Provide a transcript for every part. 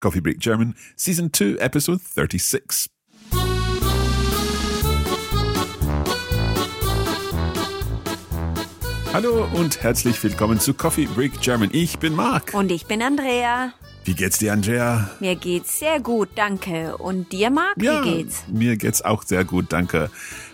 Coffee Break German, Season 2, Episode 36. Hallo und herzlich willkommen zu Coffee Break German. Ich bin Marc. Und ich bin Andrea. Wie geht's dir, Andrea? Mir geht's sehr gut, danke. Und dir, Marc, Ja, wie geht's? mir geht's auch sehr gut, danke.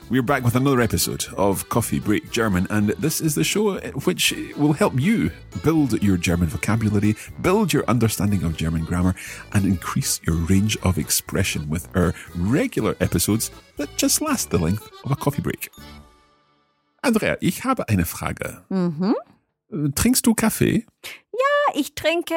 We're back with another episode of Coffee Break German, and this is the show which will help you build your German vocabulary, build your understanding of German grammar, and increase your range of expression with our regular episodes that just last the length of a coffee break. Andrea, ich habe eine Frage. Mhm. Trinkst du Kaffee? Ja, ich trinke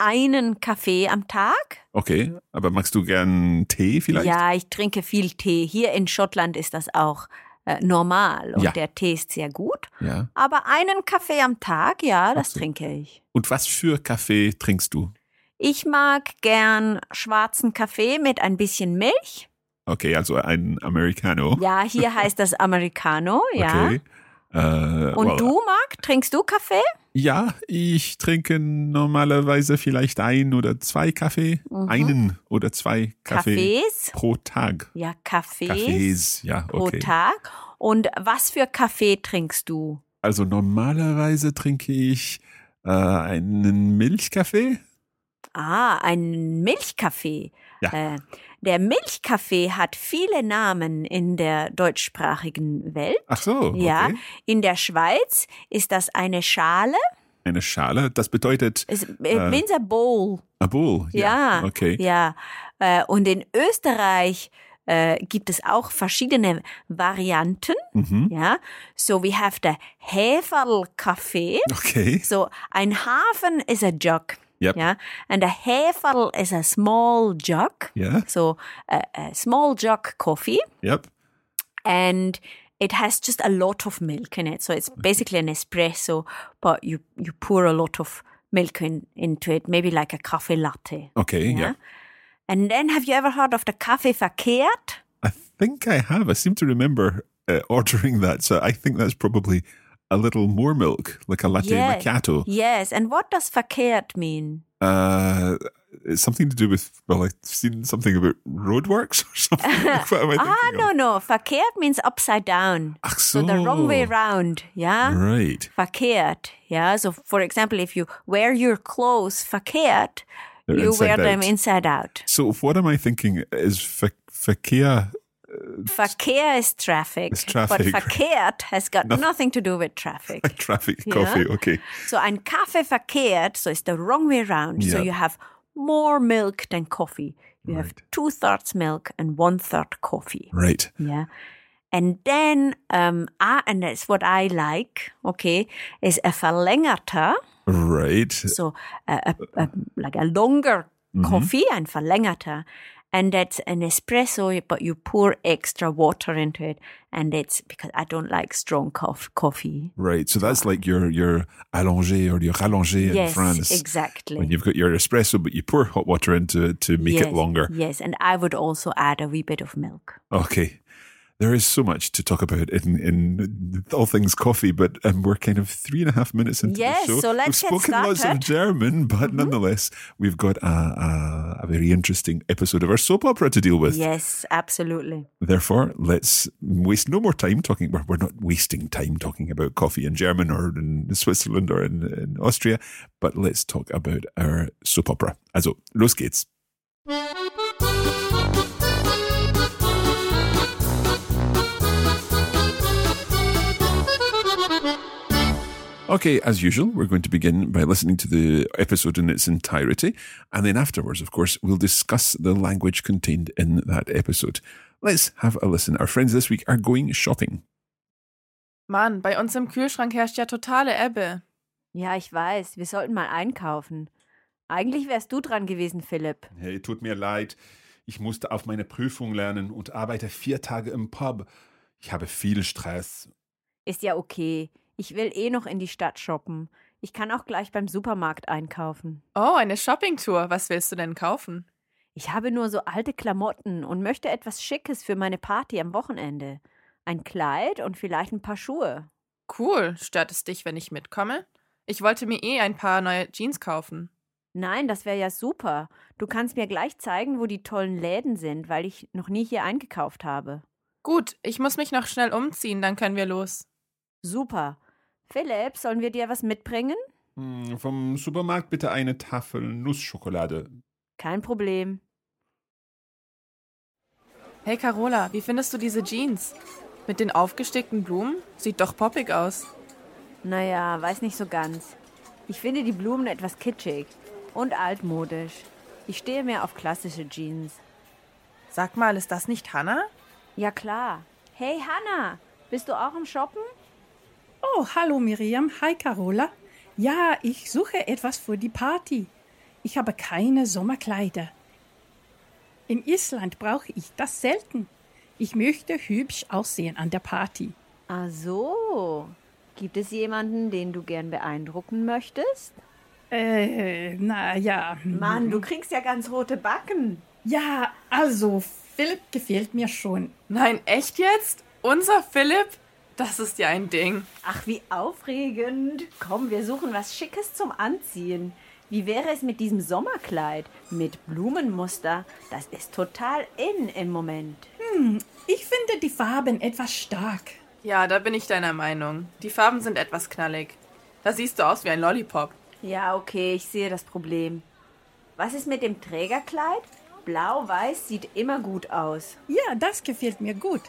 einen Kaffee am Tag. Okay, aber magst du gern Tee vielleicht? Ja, ich trinke viel Tee. Hier in Schottland ist das auch äh, normal und Ja. der Tee ist sehr gut. Ja. Aber einen Kaffee am Tag, ja, das so. trinke ich. Und was für Kaffee trinkst du? Ich mag gern schwarzen Kaffee mit ein bisschen Milch. Okay, also ein Americano. Ja, hier heißt das Americano, ja. Okay. Äh, Und du, Marc, trinkst du Kaffee? Ja, ich trinke normalerweise vielleicht ein oder zwei Kaffee. Einen oder zwei Kaffee Mhm. Kaffees? pro Tag. Ja, Kaffees. Kaffees, ja, pro okay. Tag. Und was für Kaffee trinkst du? Also normalerweise trinke ich äh, einen Milchkaffee. Ah, ein Milchkaffee. Ja. Äh, der Milchkaffee hat viele Namen in der deutschsprachigen Welt. Ach so, okay. Ja, in der Schweiz ist das eine Schale. Eine Schale, das bedeutet Es äh, means a bowl. a bowl. Ja, Okay. ja. Äh, und in Österreich äh, gibt es auch verschiedene Varianten. Mhm. Ja, so we have the Heferl-Kaffee. Okay. So ein Hafen is a jug. Yep. Yeah. And a Heferl is a small jug. Yeah. So a, a small jug coffee. Yep. And it has just a lot of milk in it. So it's basically an espresso, but you, you pour a lot of milk in, into it, maybe like a coffee latte. Okay. Yeah. And then have you ever heard of the cafe verkehrt? I think I have. I seem to remember uh, ordering that. So I think that's probably a little more milk, like a latte Yeah. macchiato. Yes. And what does verkehrt mean? Uh, it's something to do with, well, I've seen something about roadworks or something. what am I thinking Ah, of? no, no. Verkehrt means upside down. Ach So the wrong way so. round. Yeah. Right. verkehrt. Yeah. So for example, if you wear your clothes verkehrt, They're you wear inside them inside out. So what am I thinking is ver- Verkehr? Verkehr is traffic. It's traffic. But verkehrt has got Noth- nothing to do with traffic. Traffic Yeah. coffee. Okay. so ein Kaffee verkehrt, so it's the wrong way round. So you have more milk than coffee. You have two thirds milk and one third coffee. Right. Yeah. And then, um, ah, and that's what I like, okay, is a verlängerter. Right. So a, a, a, like a longer coffee, ein verlängerter. And that's an espresso, but you pour extra water into it. And it's because I don't like strong cof- coffee. Right. So that's like your your allongé or your rallongé in yes, France. exactly. When you've got your espresso, but you pour hot water into it to make yes, it longer. Yes, and I would also add a wee bit of milk. Okay. There is so much to talk about in, in all things coffee, but um, we're kind of three and a half minutes into Yes, the show. so let's we've spoken lots of started. Mm-hmm. German, but nonetheless, we've got a, a, a very interesting episode of our soap opera to deal with. Yes, absolutely. Therefore, let's waste no more time talking. We're, we're not wasting time talking about coffee in German or in Switzerland or in, in Austria, but let's talk about our soap opera. Also, los geht's. Okay, as usual, we're going to begin by listening to the episode in its entirety, and then afterwards, of course, we'll discuss the language contained in that episode. Let's have a listen. Our friends this week are going shopping. Mann, bei uns im Kühlschrank herrscht ja totale Ebbe. Ja, ich weiß. Wir sollten mal einkaufen. Eigentlich wärst du dran gewesen, Philipp. Hey, tut mir leid. Ich musste auf meine Prüfung lernen und arbeite vier Tage im Pub. Ich habe viel Stress. Ist ja okay. Ich will eh noch in die Stadt shoppen. Ich kann auch gleich beim Supermarkt einkaufen. Oh, eine Shoppingtour. Was willst du denn kaufen? Ich habe nur so alte Klamotten und möchte etwas Schickes für meine Party am Wochenende. Ein Kleid und vielleicht ein paar Schuhe. Cool. Stört es dich, wenn ich mitkomme? Ich wollte mir eh ein paar neue Jeans kaufen. Nein, das wäre ja super. Du kannst mir gleich zeigen, wo die tollen Läden sind, weil ich noch nie hier eingekauft habe. Gut, ich muss mich noch schnell umziehen, dann können wir los. Super. Philipp, sollen wir dir was mitbringen? Hm, Vom Supermarkt bitte eine Tafel Nussschokolade. Kein Problem. Hey Carola, wie findest du diese Jeans? Mit den aufgestickten Blumen? Sieht doch poppig aus. Naja, weiß nicht so ganz. Ich finde die Blumen etwas kitschig und altmodisch. Ich stehe mehr auf klassische Jeans. Sag mal, ist das nicht Hannah? Ja klar. Hey Hanna, bist du auch im Shoppen? Oh, hallo Miriam. Hi Carola. Ja, ich suche etwas für die Party. Ich habe keine Sommerkleider. In Island brauche ich das selten. Ich möchte hübsch aussehen an der Party. Ah so. Gibt es jemanden, den du gern beeindrucken möchtest? Äh, na ja. Mann, du kriegst ja ganz rote Backen. Ja, also, Philipp gefällt mir schon. Nein, echt jetzt? Unser Philipp? Das ist ja ein Ding. Ach, wie aufregend. Komm, wir suchen was Schickes zum Anziehen. Wie wäre es mit diesem Sommerkleid mit Blumenmuster? Das ist total in im Moment. Ich finde die Farben etwas stark. Ja, da bin ich deiner Meinung. Die Farben sind etwas knallig. Da siehst du aus wie ein Lollipop. Ja, okay, ich sehe das Problem. Was ist mit dem Trägerkleid? Blau-Weiß sieht immer gut aus. Ja, das gefällt mir gut.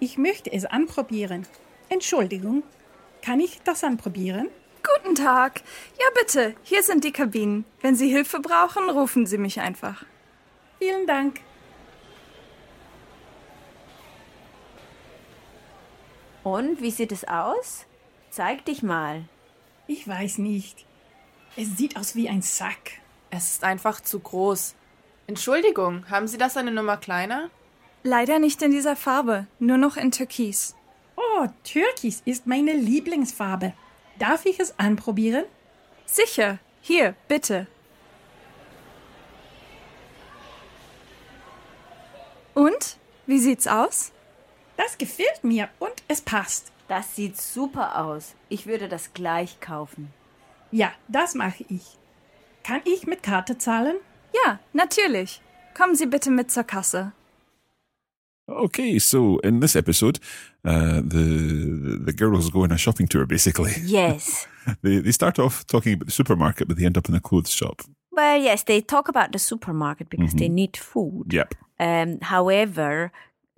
Ich möchte es anprobieren. Entschuldigung, kann ich das anprobieren? Guten Tag. Ja, bitte. Hier sind die Kabinen. Wenn Sie Hilfe brauchen, rufen Sie mich einfach. Vielen Dank. Und wie sieht es aus? Zeig dich mal. Ich weiß nicht. Es sieht aus wie ein Sack. Es ist einfach zu groß. Entschuldigung, haben Sie das eine Nummer kleiner? Leider nicht in dieser Farbe, nur noch in Türkis. Oh, Türkis ist meine Lieblingsfarbe. Darf ich es anprobieren? Sicher. Hier, bitte. Und? Wie sieht's aus? Das gefällt mir und es passt. Das sieht super aus. Ich würde das gleich kaufen. Ja, das mache ich. Kann ich mit Karte zahlen? Ja, natürlich. Kommen Sie bitte mit zur Kasse. Okay, so in this episode, uh, the the girls go on a shopping tour. Basically, Yes. they they start off talking about the supermarket, but they end up in a clothes shop. well, yes, they talk about the supermarket because they need food. Yep. Um, however,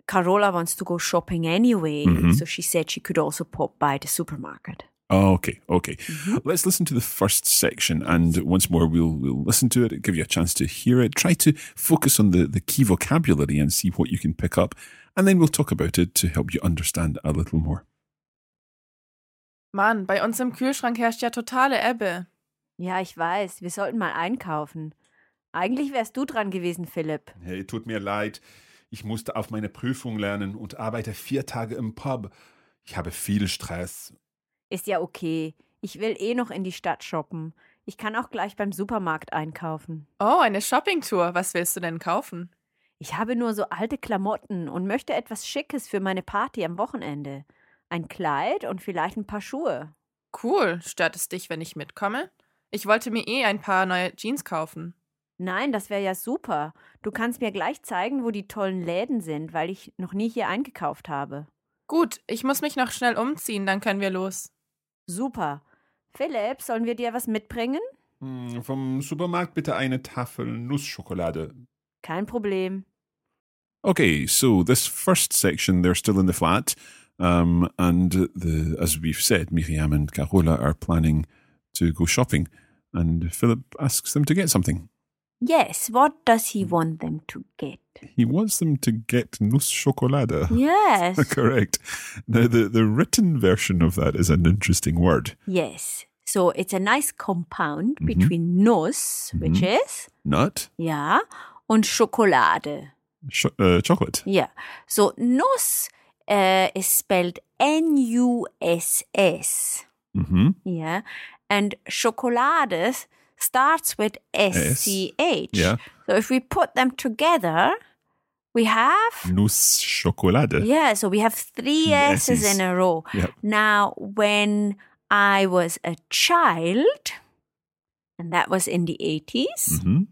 Carola wants to go shopping anyway, so she said she could also pop by the supermarket. Oh, okay, okay. Mm-hmm. Let's listen to the first section, and once more, we'll we'll listen to it, give you a chance to hear it, try to focus on the the key vocabulary and see what you can pick up, and then we'll talk about it to help you understand a little more. Mann, bei uns im Kühlschrank herrscht ja totale Ebbe. Ja, ich weiß, wir sollten mal einkaufen. Eigentlich wärst du dran gewesen, Philipp. Hey, tut mir leid. Ich musste auf meine Prüfung lernen und arbeite vier Tage im Pub. Ich habe viel Stress. Ist ja okay. Ich will eh noch in die Stadt shoppen. Ich kann auch gleich beim Supermarkt einkaufen. Oh, eine Shoppingtour. Was willst du denn kaufen? Ich habe nur so alte Klamotten und möchte etwas Schickes für meine Party am Wochenende. Ein Kleid und vielleicht ein paar Schuhe. Cool. Stört es dich, wenn ich mitkomme? Ich wollte mir eh ein paar neue Jeans kaufen. Nein, das wäre ja super. Du kannst mir gleich zeigen, wo die tollen Läden sind, weil ich noch nie hier eingekauft habe. Gut, ich muss mich noch schnell umziehen, dann können wir los. Super. Philipp, sollen wir dir was mitbringen? Hm, Vom Supermarkt bitte eine Tafel Nussschokolade. Kein Problem. Okay, so this first section, they're still in the flat, um, and the as we've said, Miriam and Carola are planning to go shopping, and Philip asks them to get something. Yes, what does he want them to get? He wants them to get Nussschokolade. Yes. Correct. Now, the, the written version of that is an interesting word. yes. So it's a nice compound Mm-hmm. between Nuss, which is, Nut, Yeah. And Schokolade. sh- uh, chocolate. Yeah. So Nuss uh, is spelled N-U-S-S. hmm Yeah. And Schokolade starts with S-C-H. yeah. So if we put them together, we have Nuss Schokolade. Yeah, so we have three S's S's. in a row. Now, when I was a child, and that was in the 80s, hmm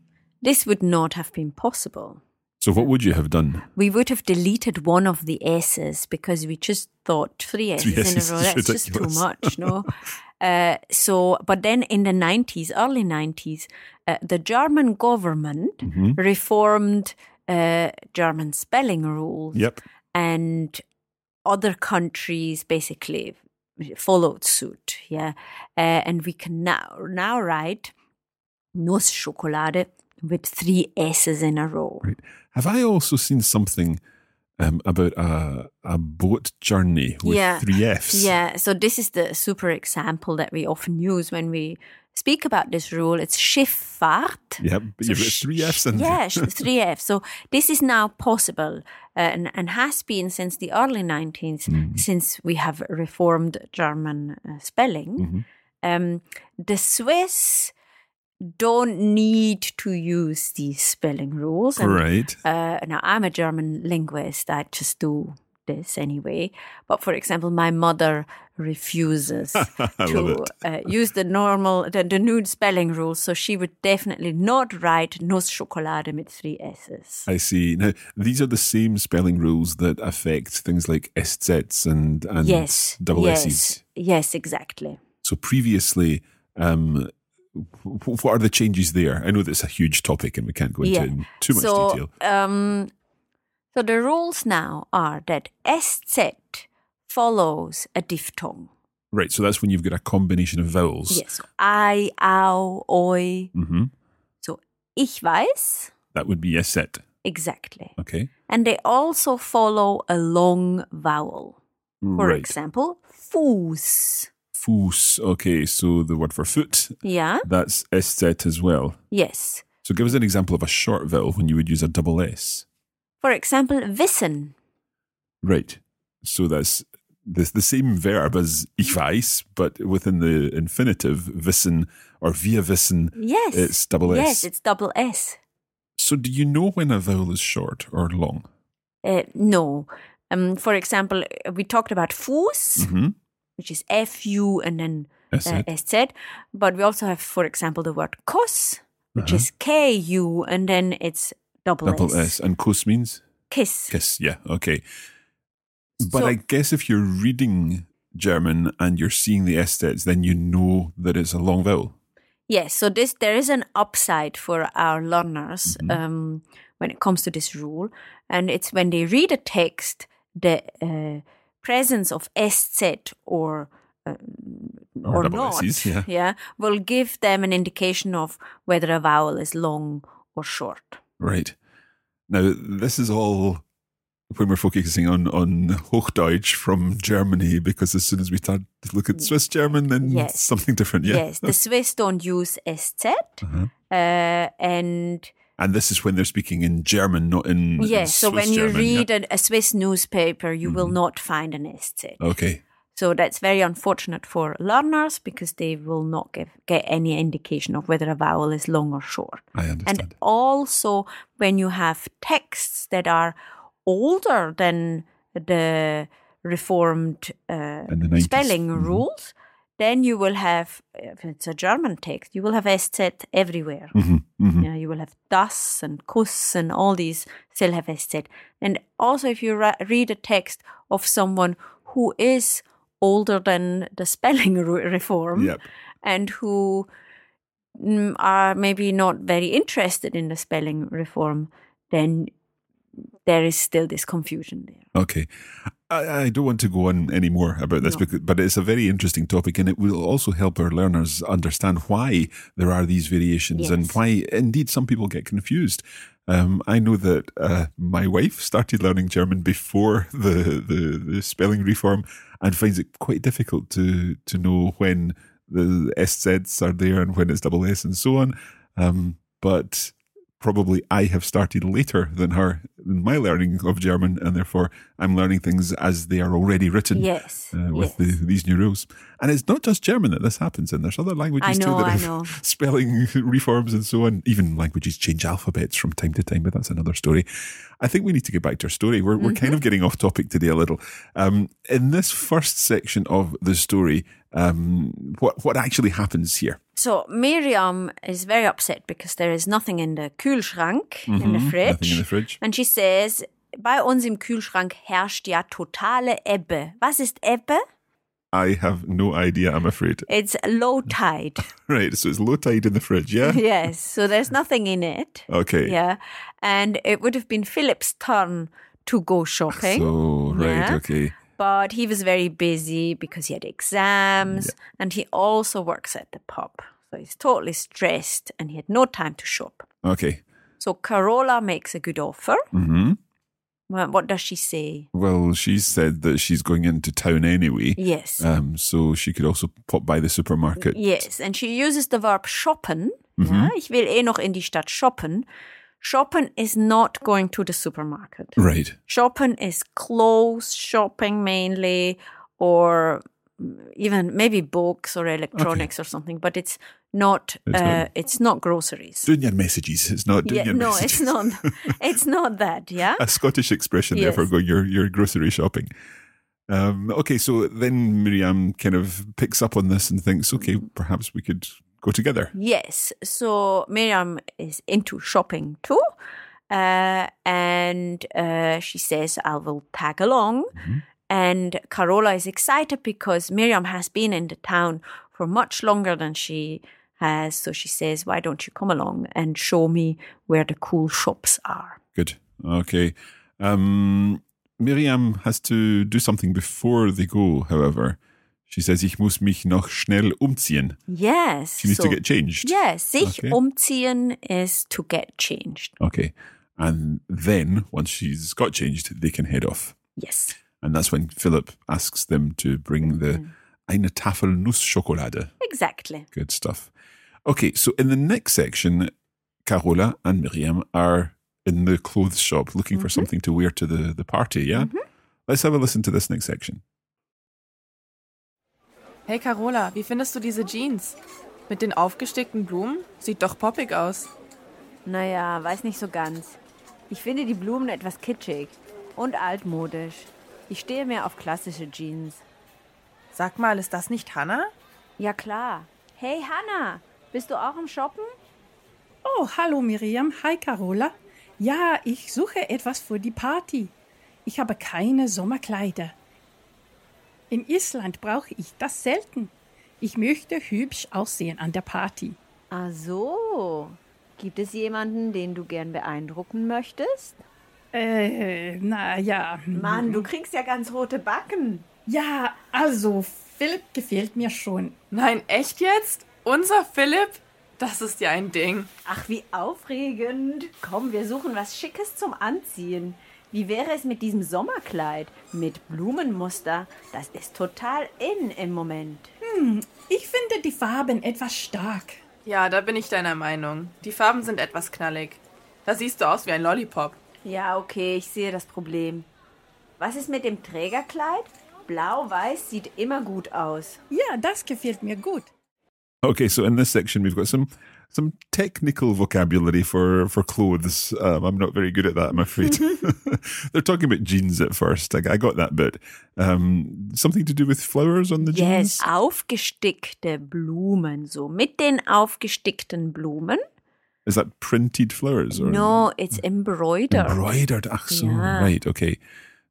this would not have been possible. So what would you have done? We would have deleted one of the S's because we just thought three S's, Three S's in a row. That's just too much, no? uh, so, but then in the 90s, early 90s, uh, the German government Mm-hmm. reformed uh, German spelling rules Yep. and other countries basically followed suit. Yeah, uh, and we can now now write Nussschokolade with three S's in a row. Right. Have I also seen something um, about a a boat journey with Yeah. three Fs? Yeah, so this is the super example that we often use when we speak about this rule. It's Schifffahrt. Yep. But So you've got sh- three Fs in Yeah, three Fs. So this is now possible uh, and, and has been since the early 19th, Mm-hmm. since we have reformed German uh, spelling. Mm-hmm. Um, the Swiss don't need to use these spelling rules. and, Right. uh, now, I'm a German linguist. I just do this anyway. But for example, my mother refuses to uh, use the normal, the, the new spelling rules. So she would definitely not write Nussschokolade with three S's. I see. Now, these are the same spelling rules that affect things like SZs and, and yes. double yes. S's. Yes, exactly. So previously, um, what are the changes there? I know that's a huge topic and we can't go into Yeah. it in too much so, detail. Um, so the rules now are that SZ follows a diphthong. Right. So that's when you've got a combination of vowels. Yes. I, au, oi. hmm So ich weiß. That would be SZ. Exactly. Okay. And they also follow a long vowel. For right. example, Fuß. Fuß. Okay. So the word for foot, Yeah. that's SZ as well. Yes. So give us an example of a short vowel when you would use a double S. For example, wissen. Right. So that's the, the same verb as ich weiß, but within the infinitive, wissen or wir wissen, Yes. it's double S. Yes, it's double S. So do you know when a vowel is short or long? Uh, no. Um, for example, we talked about Fuß, Mm-hmm. Which is F U and then uh, SZ. But we also have, for example, the word Kuss, which is K U and then it's double, Uh-huh. Double S. And Kuss means Kiss. kiss. Yeah. Okay. But So- I guess if you're reading German and you're seeing the SZs, then you know that it's a long vowel. Yes, so this there is an upside for our learners um, when it comes to this rule, and it's when they read a text, the uh, presence of sz or uh, Or or, not, Ss, yeah. will give them an indication of whether a vowel is long or short. Right. Now, this is all when we're focusing on, on Hochdeutsch from Germany, because as soon as we start to look at Swiss German, then Yes. it's something different. Yeah. Yes, the Swiss don't use sz, Uh-huh. uh, and And this is when they're speaking in German, not in. yes, so when you German, yeah? read a, a Swiss newspaper, you will not find an sz. Okay. So that's very unfortunate for learners because they will not give, get any indication of whether a vowel is long or short. I understand. And also, when you have texts that are older than the reformed uh, the 90s. spelling Mhm. rules, then you will have, if it's a German text, you will have SZ everywhere. Mhm, mhm. Yeah, you will have das and kuss and all these still have SZ. And also, if you ra- read a text of someone who is older than the spelling re- reform Yep. and who mm, are maybe not very interested in the spelling reform, then there is still this confusion there. Okay. I, I don't want to go on any more about this, No. because, but it's a very interesting topic and it will also help our learners understand why there are these variations and why indeed some people get confused. Um, I know that uh, my wife started learning German before the, the, the spelling reform and finds it quite difficult to, to know when the SZs are there and when it's double S and so on. Um, but probably I have started later than her in my learning of German, and therefore I'm learning things as they are already written. Yes, Uh, with yes. the, these new rules. And it's not just German that this happens in. There's other languages know, too that I have know. spelling reforms and so on. Even languages change alphabets from time to time, but that's another story. I think we need to get back to our story. We're, we're Mm-hmm. kind of getting off topic today a little. Um, in this first section of the story, um, what, what actually happens here? So Miriam is very upset because there is nothing in the Kühlschrank, in the fridge. Mm-hmm. Nothing in the fridge. And she says, bei uns im Kühlschrank herrscht ja totale Ebbe. Was ist Ebbe? I have no idea, I'm afraid. It's low tide. Right, so it's low tide in the fridge, yeah? yes, so there's nothing in it. Okay. Yeah. And it would have been Philip's turn to go shopping. So, right, Yeah. okay. But he was very busy because he had exams and he also works at the pub. So he's totally stressed and he had no time to shop. Okay. So Carola makes a good offer. hmm Well, What does she say? Well, she said that she's going into town anyway. Yes. Um, so she could also pop by the supermarket. Yes, and she uses the verb shoppen. Mhm. Ja, ich will eh noch in die Stadt shoppen. Shoppen is not going to the supermarket. Right. Shoppen is clothes shopping mainly, or even maybe books or electronics or something. But it's not. It's uh, not- It's not groceries. Doing your messages. It's not doing Yeah, your no, messages. No, it's not. It's not that. Yeah. A Scottish expression there for going your, your grocery shopping. Um, okay, so then Miriam kind of picks up on this and thinks, okay, perhaps we could go together. Yes. So Miriam is into shopping too. Uh, and uh, she says, I will tag along. And Carola is excited because Miriam has been in the town for much longer than she has. So she says, Why don't you come along and show me where the cool shops are? Good. Okay. Um, Miriam has to do something before they go, however. She says, ich muss mich noch schnell umziehen. Yes. She needs so, to get changed. Yes. Sich Okay. umziehen is to get changed. Okay. And then, once she's got changed, they can head off. Yes. And that's when Philip asks them to bring the mm-hmm. eine Tafel Nussschokolade. Exactly. Good stuff. Okay, so in the next section, Carola and Miriam are in the clothes shop looking for mm-hmm. something to wear to the, the party, yeah? Mm-hmm. Let's have a listen to this next section. Hey Carola, wie findest du diese Jeans? Mit den aufgestickten Blumen? Sieht doch poppig aus. Naja, weiß nicht so ganz. Ich finde die Blumen etwas kitschig und altmodisch. Ich stehe mehr auf klassische Jeans. Sag mal, ist das nicht Hannah? Ja klar. Hey Hanna, bist du auch im Shoppen? Oh, hallo Miriam. Hi Carola. Ja, ich suche etwas für die Party. Ich habe keine Sommerkleider. In Island brauche ich das selten. Ich möchte hübsch aussehen an der Party. Ah so. Gibt es jemanden, den du gern beeindrucken möchtest? Äh, na ja. Mann, du kriegst ja ganz rote Backen. Ja, also, Philipp gefällt mir schon. Nein, echt jetzt? Unser Philipp? Das ist ja ein Ding. Ach, wie aufregend. Komm, wir suchen was Schickes zum Anziehen. Wie wäre es mit diesem Sommerkleid? Mit Blumenmuster. Das ist total in im Moment. Ich finde die Farben etwas stark. Ja, da bin ich deiner Meinung. Die Farben sind etwas knallig. Da siehst du aus wie ein Lollipop. Ja, okay, ich sehe das Problem. Was ist mit dem Trägerkleid? Blau-Weiß sieht immer gut aus. Ja, das gefällt mir gut. Okay, so in this section, we've got some some technical vocabulary for for clothes. Um, I'm not very good at that, I'm afraid. They're talking about jeans at first. I, I got that bit. Um, something to do with flowers on the jeans. Yes, aufgestickte Blumen, so mit den aufgestickten Blumen. Is that printed flowers or No, it's embroidered. embroidered? Ach, so Yeah. right. Okay,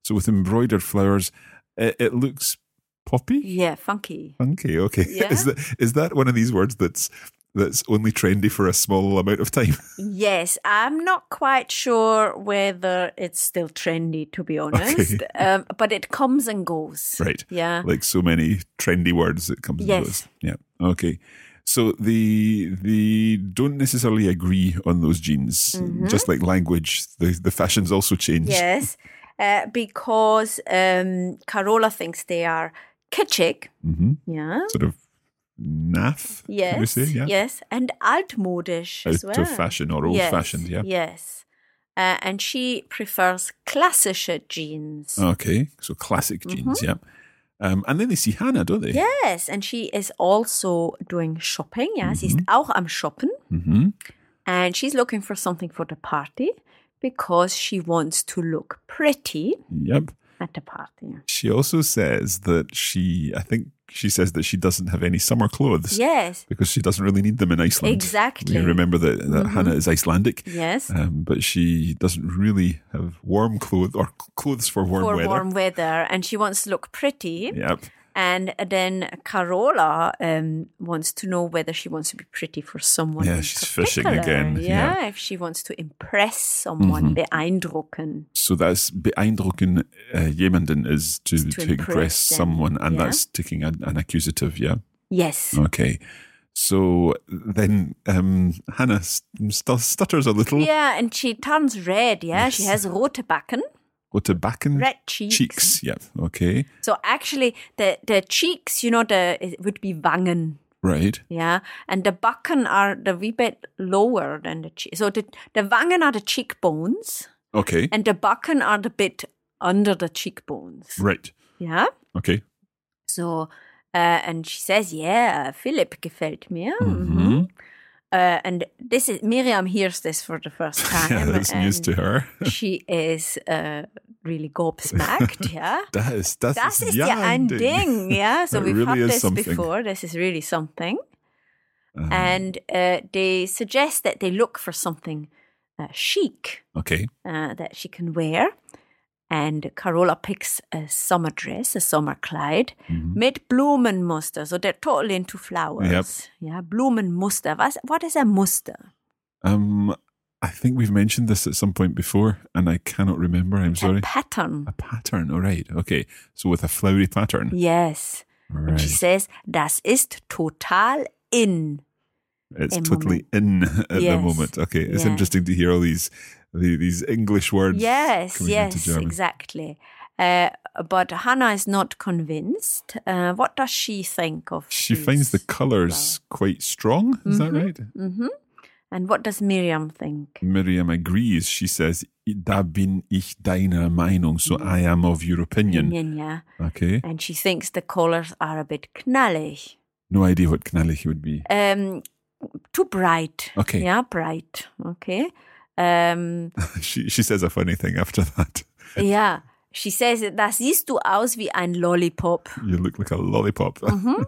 so with embroidered flowers, it, it looks poppy. Yeah, funky. Funky. okay. Yeah. Is that is that one of these words that's that's only trendy for a small amount of time? Yes, I'm not quite sure whether it's still trendy, to be honest. Um, but it comes and goes. Right. Yeah. Like so many trendy words that comes and Yes. goes. Yeah. Okay. So the the don't necessarily agree on those jeans. Just like language, the the fashions also change. Mm-hmm. Yes, uh, because um, Carola thinks they are kitschig. hmm Yeah. Sort of we Yes. say? Yeah. Yes. And altmodisch as Out well. of fashion or old Yes, fashioned. Yeah. Yes. Uh, and she prefers klassische jeans. Okay. So classic jeans. Mm-hmm. Yeah. Um, and then they see Hannah, don't they? Yes, and she is also doing shopping. Yeah, sie Mhm. ist auch am Shoppen. hmm And she's looking for something for the party because she wants to look pretty Yep. at the party. She also says that she, I think she says that she doesn't have any summer clothes Yes, because she doesn't really need them in Iceland. Exactly. You remember that, that Mhm. Hannah is Icelandic. yes. Um, but she doesn't really have warm clothes or clothes for warm for weather. warm weather, and she wants to look pretty. Yep. And then Carola um, wants to know whether she wants to be pretty for someone. Yeah, she's fishing again, Yeah, yeah. Mm-hmm. if she wants to impress someone, beeindrucken. So that's beeindrucken uh, jemanden is to, to to, impress, impress someone, and yeah. that's taking an, an accusative, yeah? Yes. Okay. So then um, Hannah st- st- stutters a little. Yeah, and she turns red. Yeah, she has rote Backen, To backen. red cheeks. Cheeks, yeah. Okay. So actually, the the cheeks, you know, the it would be Wangen. Right. Yeah, and the Backen are the wee bit lower than the cheek. So the the Wangen are the cheekbones, Okay. and the Backen are the bit under the cheekbones. Right. Yeah. Okay. So, uh, and she says, yeah, Philip gefällt mir. Mhm. Uh, and this is Miriam hears this for the first time. Yeah, that's news to her. she is uh, really gobsmacked, yeah. that is ist, das, Das ist ist ja ja ein Ding, yeah. So That we've really had this something. before. This is really something. Uh, And uh, they suggest that they look for something uh, chic okay. uh, that she can wear. And Carola picks a summer dress, a summer Kleid, Mhm. mit Blumenmuster. So they're totally into flowers. Yeah, Blumenmuster. Was, what is a muster? Um, I think we've mentioned this at some point before, and I cannot remember. I'm sorry. A pattern. A pattern. All right. Okay. So with a flowery pattern. Yes. Right. And she says, das ist total in. It's totally in at the moment. Okay. It's interesting to hear all these the- these English words. Yes, yes, exactly. Uh, but Hannah is not convinced. Uh, what does she think of? She finds the colours quite strong. Is that right? hmm And what does Miriam think? Miriam agrees. She says, "Da bin ich deiner Meinung." So I am of your opinion. Opinion, yeah. Okay. And she thinks the colors are a bit knallig. No idea what knallig would be. Um, too bright. Okay. Yeah, bright. Okay. Um, she she says a funny thing after that. yeah. She says, da siehst du aus wie ein Lollipop. You look like a lollipop. Mhm,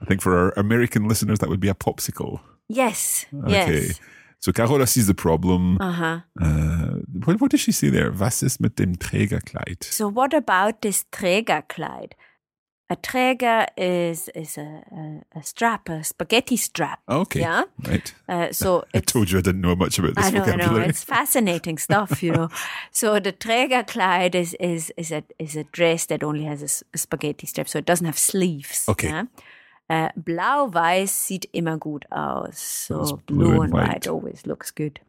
I think for our American listeners, that would be a popsicle. Yes, Okay. yes. So Carola sees the problem. Uh-huh. Uh, what, what does she say there? Was ist mit dem Trägerkleid? So what about this Trägerkleid? A Träger is is a, a, a strap, a spaghetti strap. Okay. Yeah. Right. Uh, so I told you I didn't know much about this I know, I know. It's fascinating stuff, you know. So the Trägerkleid is is is a is a dress that only has a spaghetti strap, so it doesn't have sleeves. Okay. Yeah? Uh, Blau-Weiß sieht immer gut aus. So blue, blue and and white. white always looks good.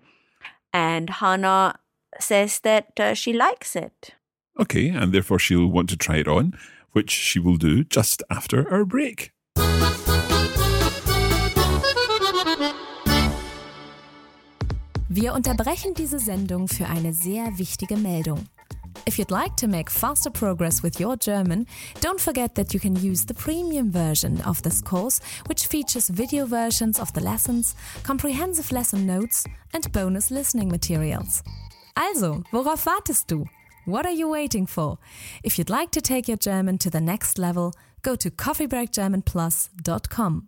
And Hannah says that uh, she likes it. Okay, and therefore she'll want to try it on, which she will do just after our break. Wir unterbrechen diese Sendung für eine sehr wichtige Meldung. If you'd like to make faster progress with your German, don't forget that you can use the premium version of this course, which features video versions of the lessons, comprehensive lesson notes, and bonus listening materials. Also, worauf wartest du? What are you waiting for? If you'd like to take your German to the next level, go to coffeebreakgermanplus.com.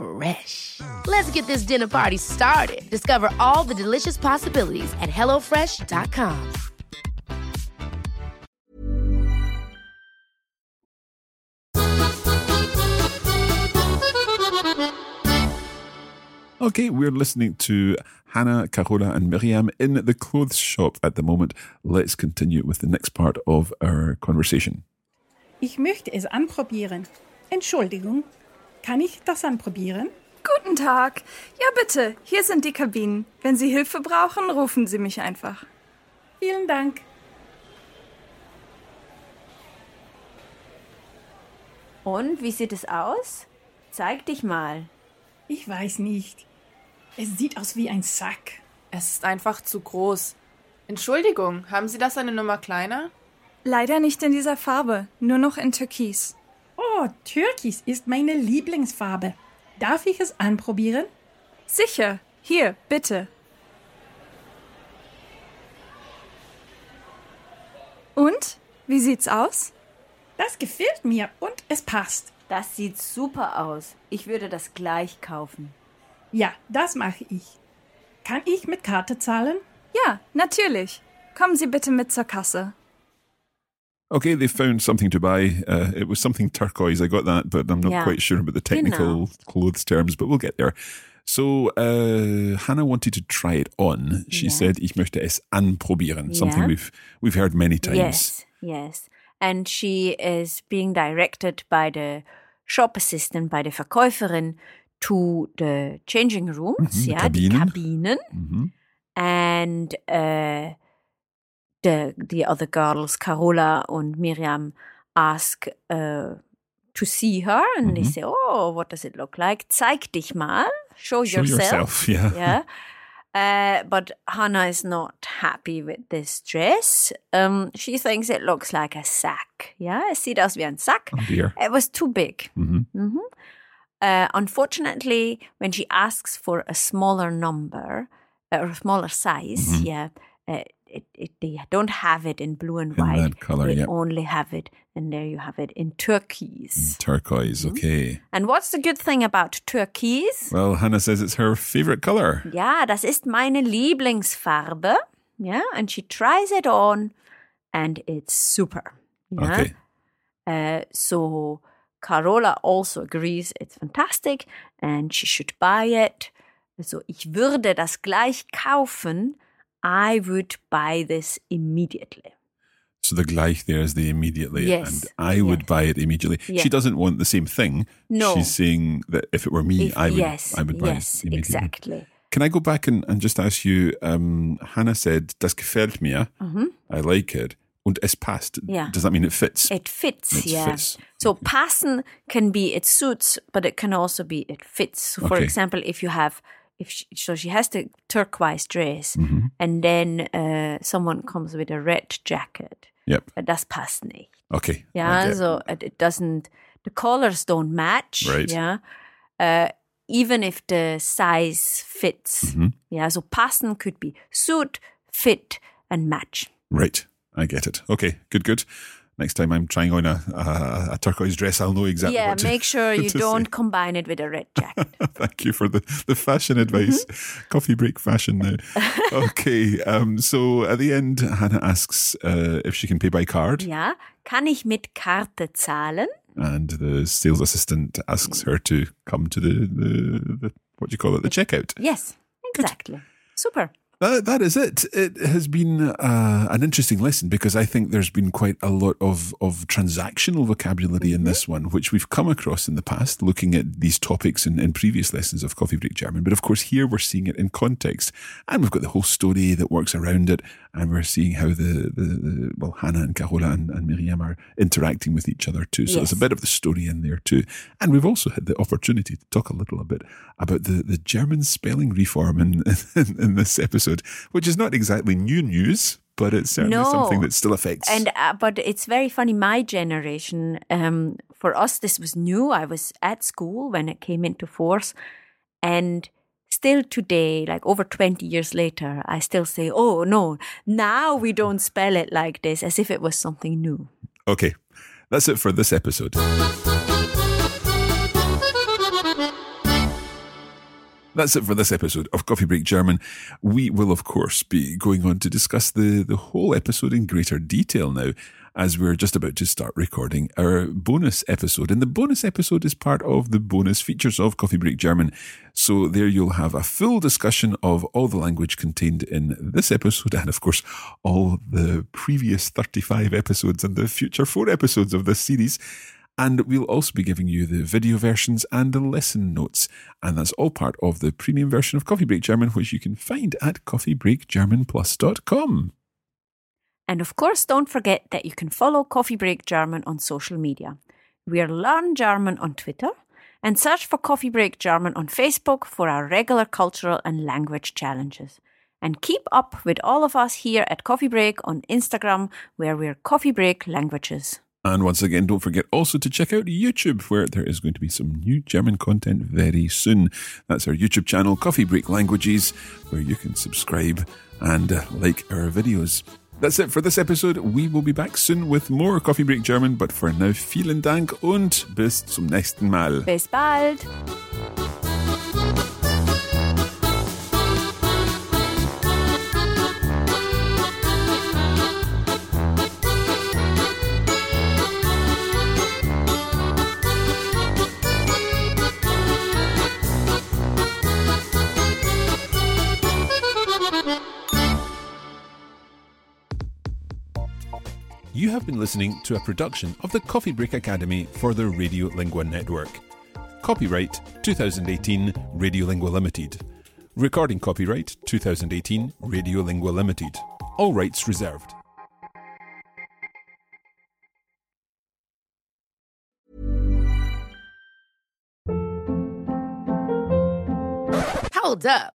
Fresh. Let's get this dinner party started. Discover all the delicious possibilities at hellofresh.com. Okay, we're listening to Hannah, Carola, and Miriam in the clothes shop at the moment. Let's continue with the next part of our conversation. Ich möchte es anprobieren. Entschuldigung, kann ich das anprobieren? Guten Tag. Ja, bitte. Hier sind die Kabinen. Wenn Sie Hilfe brauchen, rufen Sie mich einfach. Vielen Dank. Und wie sieht es aus? Zeig dich mal. Ich weiß nicht. Es sieht aus wie ein Sack. Es ist einfach zu groß. Entschuldigung, haben Sie das eine Nummer kleiner? Leider nicht in dieser Farbe, nur noch in Türkis. Oh, Türkis ist meine Lieblingsfarbe. Darf ich es anprobieren? Sicher. Hier, bitte. Und? Wie sieht's aus? Das gefällt mir und es passt. Das sieht super aus. Ich würde das gleich kaufen. Ja, das mache ich. Kann ich mit Karte zahlen? Ja, natürlich. Kommen Sie bitte mit zur Kasse. Okay, they found something to buy. Uh, it was something turquoise. I got that, but I'm not Yeah. quite sure about the technical clothes terms, but we'll get there. So, uh, Hannah wanted to try it on. She Yeah. said, ich möchte es anprobieren. Something Yeah. we've, we've heard many times. Yes, yes. And she is being directed by the shop assistant, by the Verkäuferin, to the changing rooms, Mhm, ja, die Kabinen. Kabinen. Mhm. And uh, the the other girls, Carola and Miriam, ask uh, to see her, and they Mhm. say, "Oh, what does it look like? Zeig dich mal, show, Show yourself, yeah. yeah. Uh, but Hannah is not happy with this dress. Um, she thinks it looks like a sack. Yeah, es sieht aus wie ein Sack. Oh dear. It was too big. Mhm. Mhm. Uh, unfortunately, when she asks for a smaller number uh, or a smaller size, Mhm. yeah, uh, it, it, they don't have it in blue and In white. that colour, they yep. only have it, and there you have it in turquoise. Turquoise, Mm-hmm. okay. And what's the good thing about turquoise? Well, Hannah says it's her favorite color. Yeah, das ist meine Lieblingsfarbe. Yeah, and she tries it on and it's super. Ja? Okay. Uh, so Carola also agrees it's fantastic and she should buy it. So ich würde das gleich kaufen. I would buy this immediately. So the gleich there is the immediately, Yes, and I would yes. buy it immediately. She doesn't want the same thing. No. she's saying that if it were me, If- I would, yes, I would buy yes, it immediately. exactly. Can I go back and, and just ask you? Um, Hannah said, "Das gefällt mir." I like it. Und es passt. Mm-hmm. Yeah. Does that mean it fits? It fits, It yeah. fits. So passen can be it suits, but it can also be it fits. So for Okay. example, if you have, if she, so she has the turquoise dress, Mm-hmm. and then uh, someone comes with a red jacket, Yep. uh, das passt nicht. Okay. Yeah, Okay. so it, it doesn't. The colors don't match. Right. Yeah. Uh, even if the size fits. Mm-hmm. Yeah. So passen could be suit, fit, and match. Right. I get it. Okay. Good. Good. Next time I'm trying on a, a, a turquoise dress, I'll know exactly. yeah. what to, Make sure you don't say. combine it with a red jacket. Thank you for the, the fashion advice. Mm-hmm. Coffee break fashion now. okay. Um, so at the end, Hannah asks uh, if she can pay by card, Yeah, kann ich mit Karte zahlen? and the sales assistant asks her to come to the, the, the what do you call it, the checkout. Yes, exactly. Super. That, that is it. It has been uh, an interesting lesson because I think there's been quite a lot of, of transactional vocabulary in this one, which we've come across in the past, looking at these topics in, in previous lessons of Coffee Break German. But of course, here we're seeing it in context, and we've got the whole story that works around it, and we're seeing how the, the, the well, Hannah and Carola and, and Miriam are interacting with each other too. So there's a bit of the story in there too. And we've also had the opportunity to talk a little bit about the, the German spelling reform in, in, in this episode, which is not exactly new news, but it's certainly No. something that still affects. And uh, but it's very funny. My generation, um, for us, this was new. I was at school when it came into force. And still today, like over 20 years later, I still say, oh, no, now we don't spell it like this, as if it was something new. Okay, that's it for this episode. That's it for this episode of Coffee Break German. We will, of course, be going on to discuss the, the whole episode in greater detail now, as we're just about to start recording our bonus episode. And the bonus episode is part of the bonus features of Coffee Break German. So there you'll have a full discussion of all the language contained in this episode, and of course, all the previous 35 episodes and the future four episodes of this series. And we'll also be giving you the video versions and the lesson notes. And that's all part of the premium version of Coffee Break German, which you can find at coffeebreakgermanplus.com. And of course, don't forget that you can follow Coffee Break German on social media. We are Learn German on Twitter and search for Coffee Break German on Facebook for our regular cultural and language challenges. And keep up with all of us here at Coffee Break on Instagram, where we're Coffee Break Languages. And once again, don't forget also to check out YouTube, where there is going to be some new German content very soon. That's our YouTube channel, Coffee Break Languages, where you can subscribe and uh, like our videos. That's it for this episode. We will be back soon with more Coffee Break German, but for now, vielen Dank und bis zum nächsten Mal. Bis bald! You have been listening to a production of the Coffee Break Academy for the Radiolingua Network. Copyright 2018 Radiolingua Limited. Recording copyright 2018 Radiolingua Limited. All rights reserved. Hold up.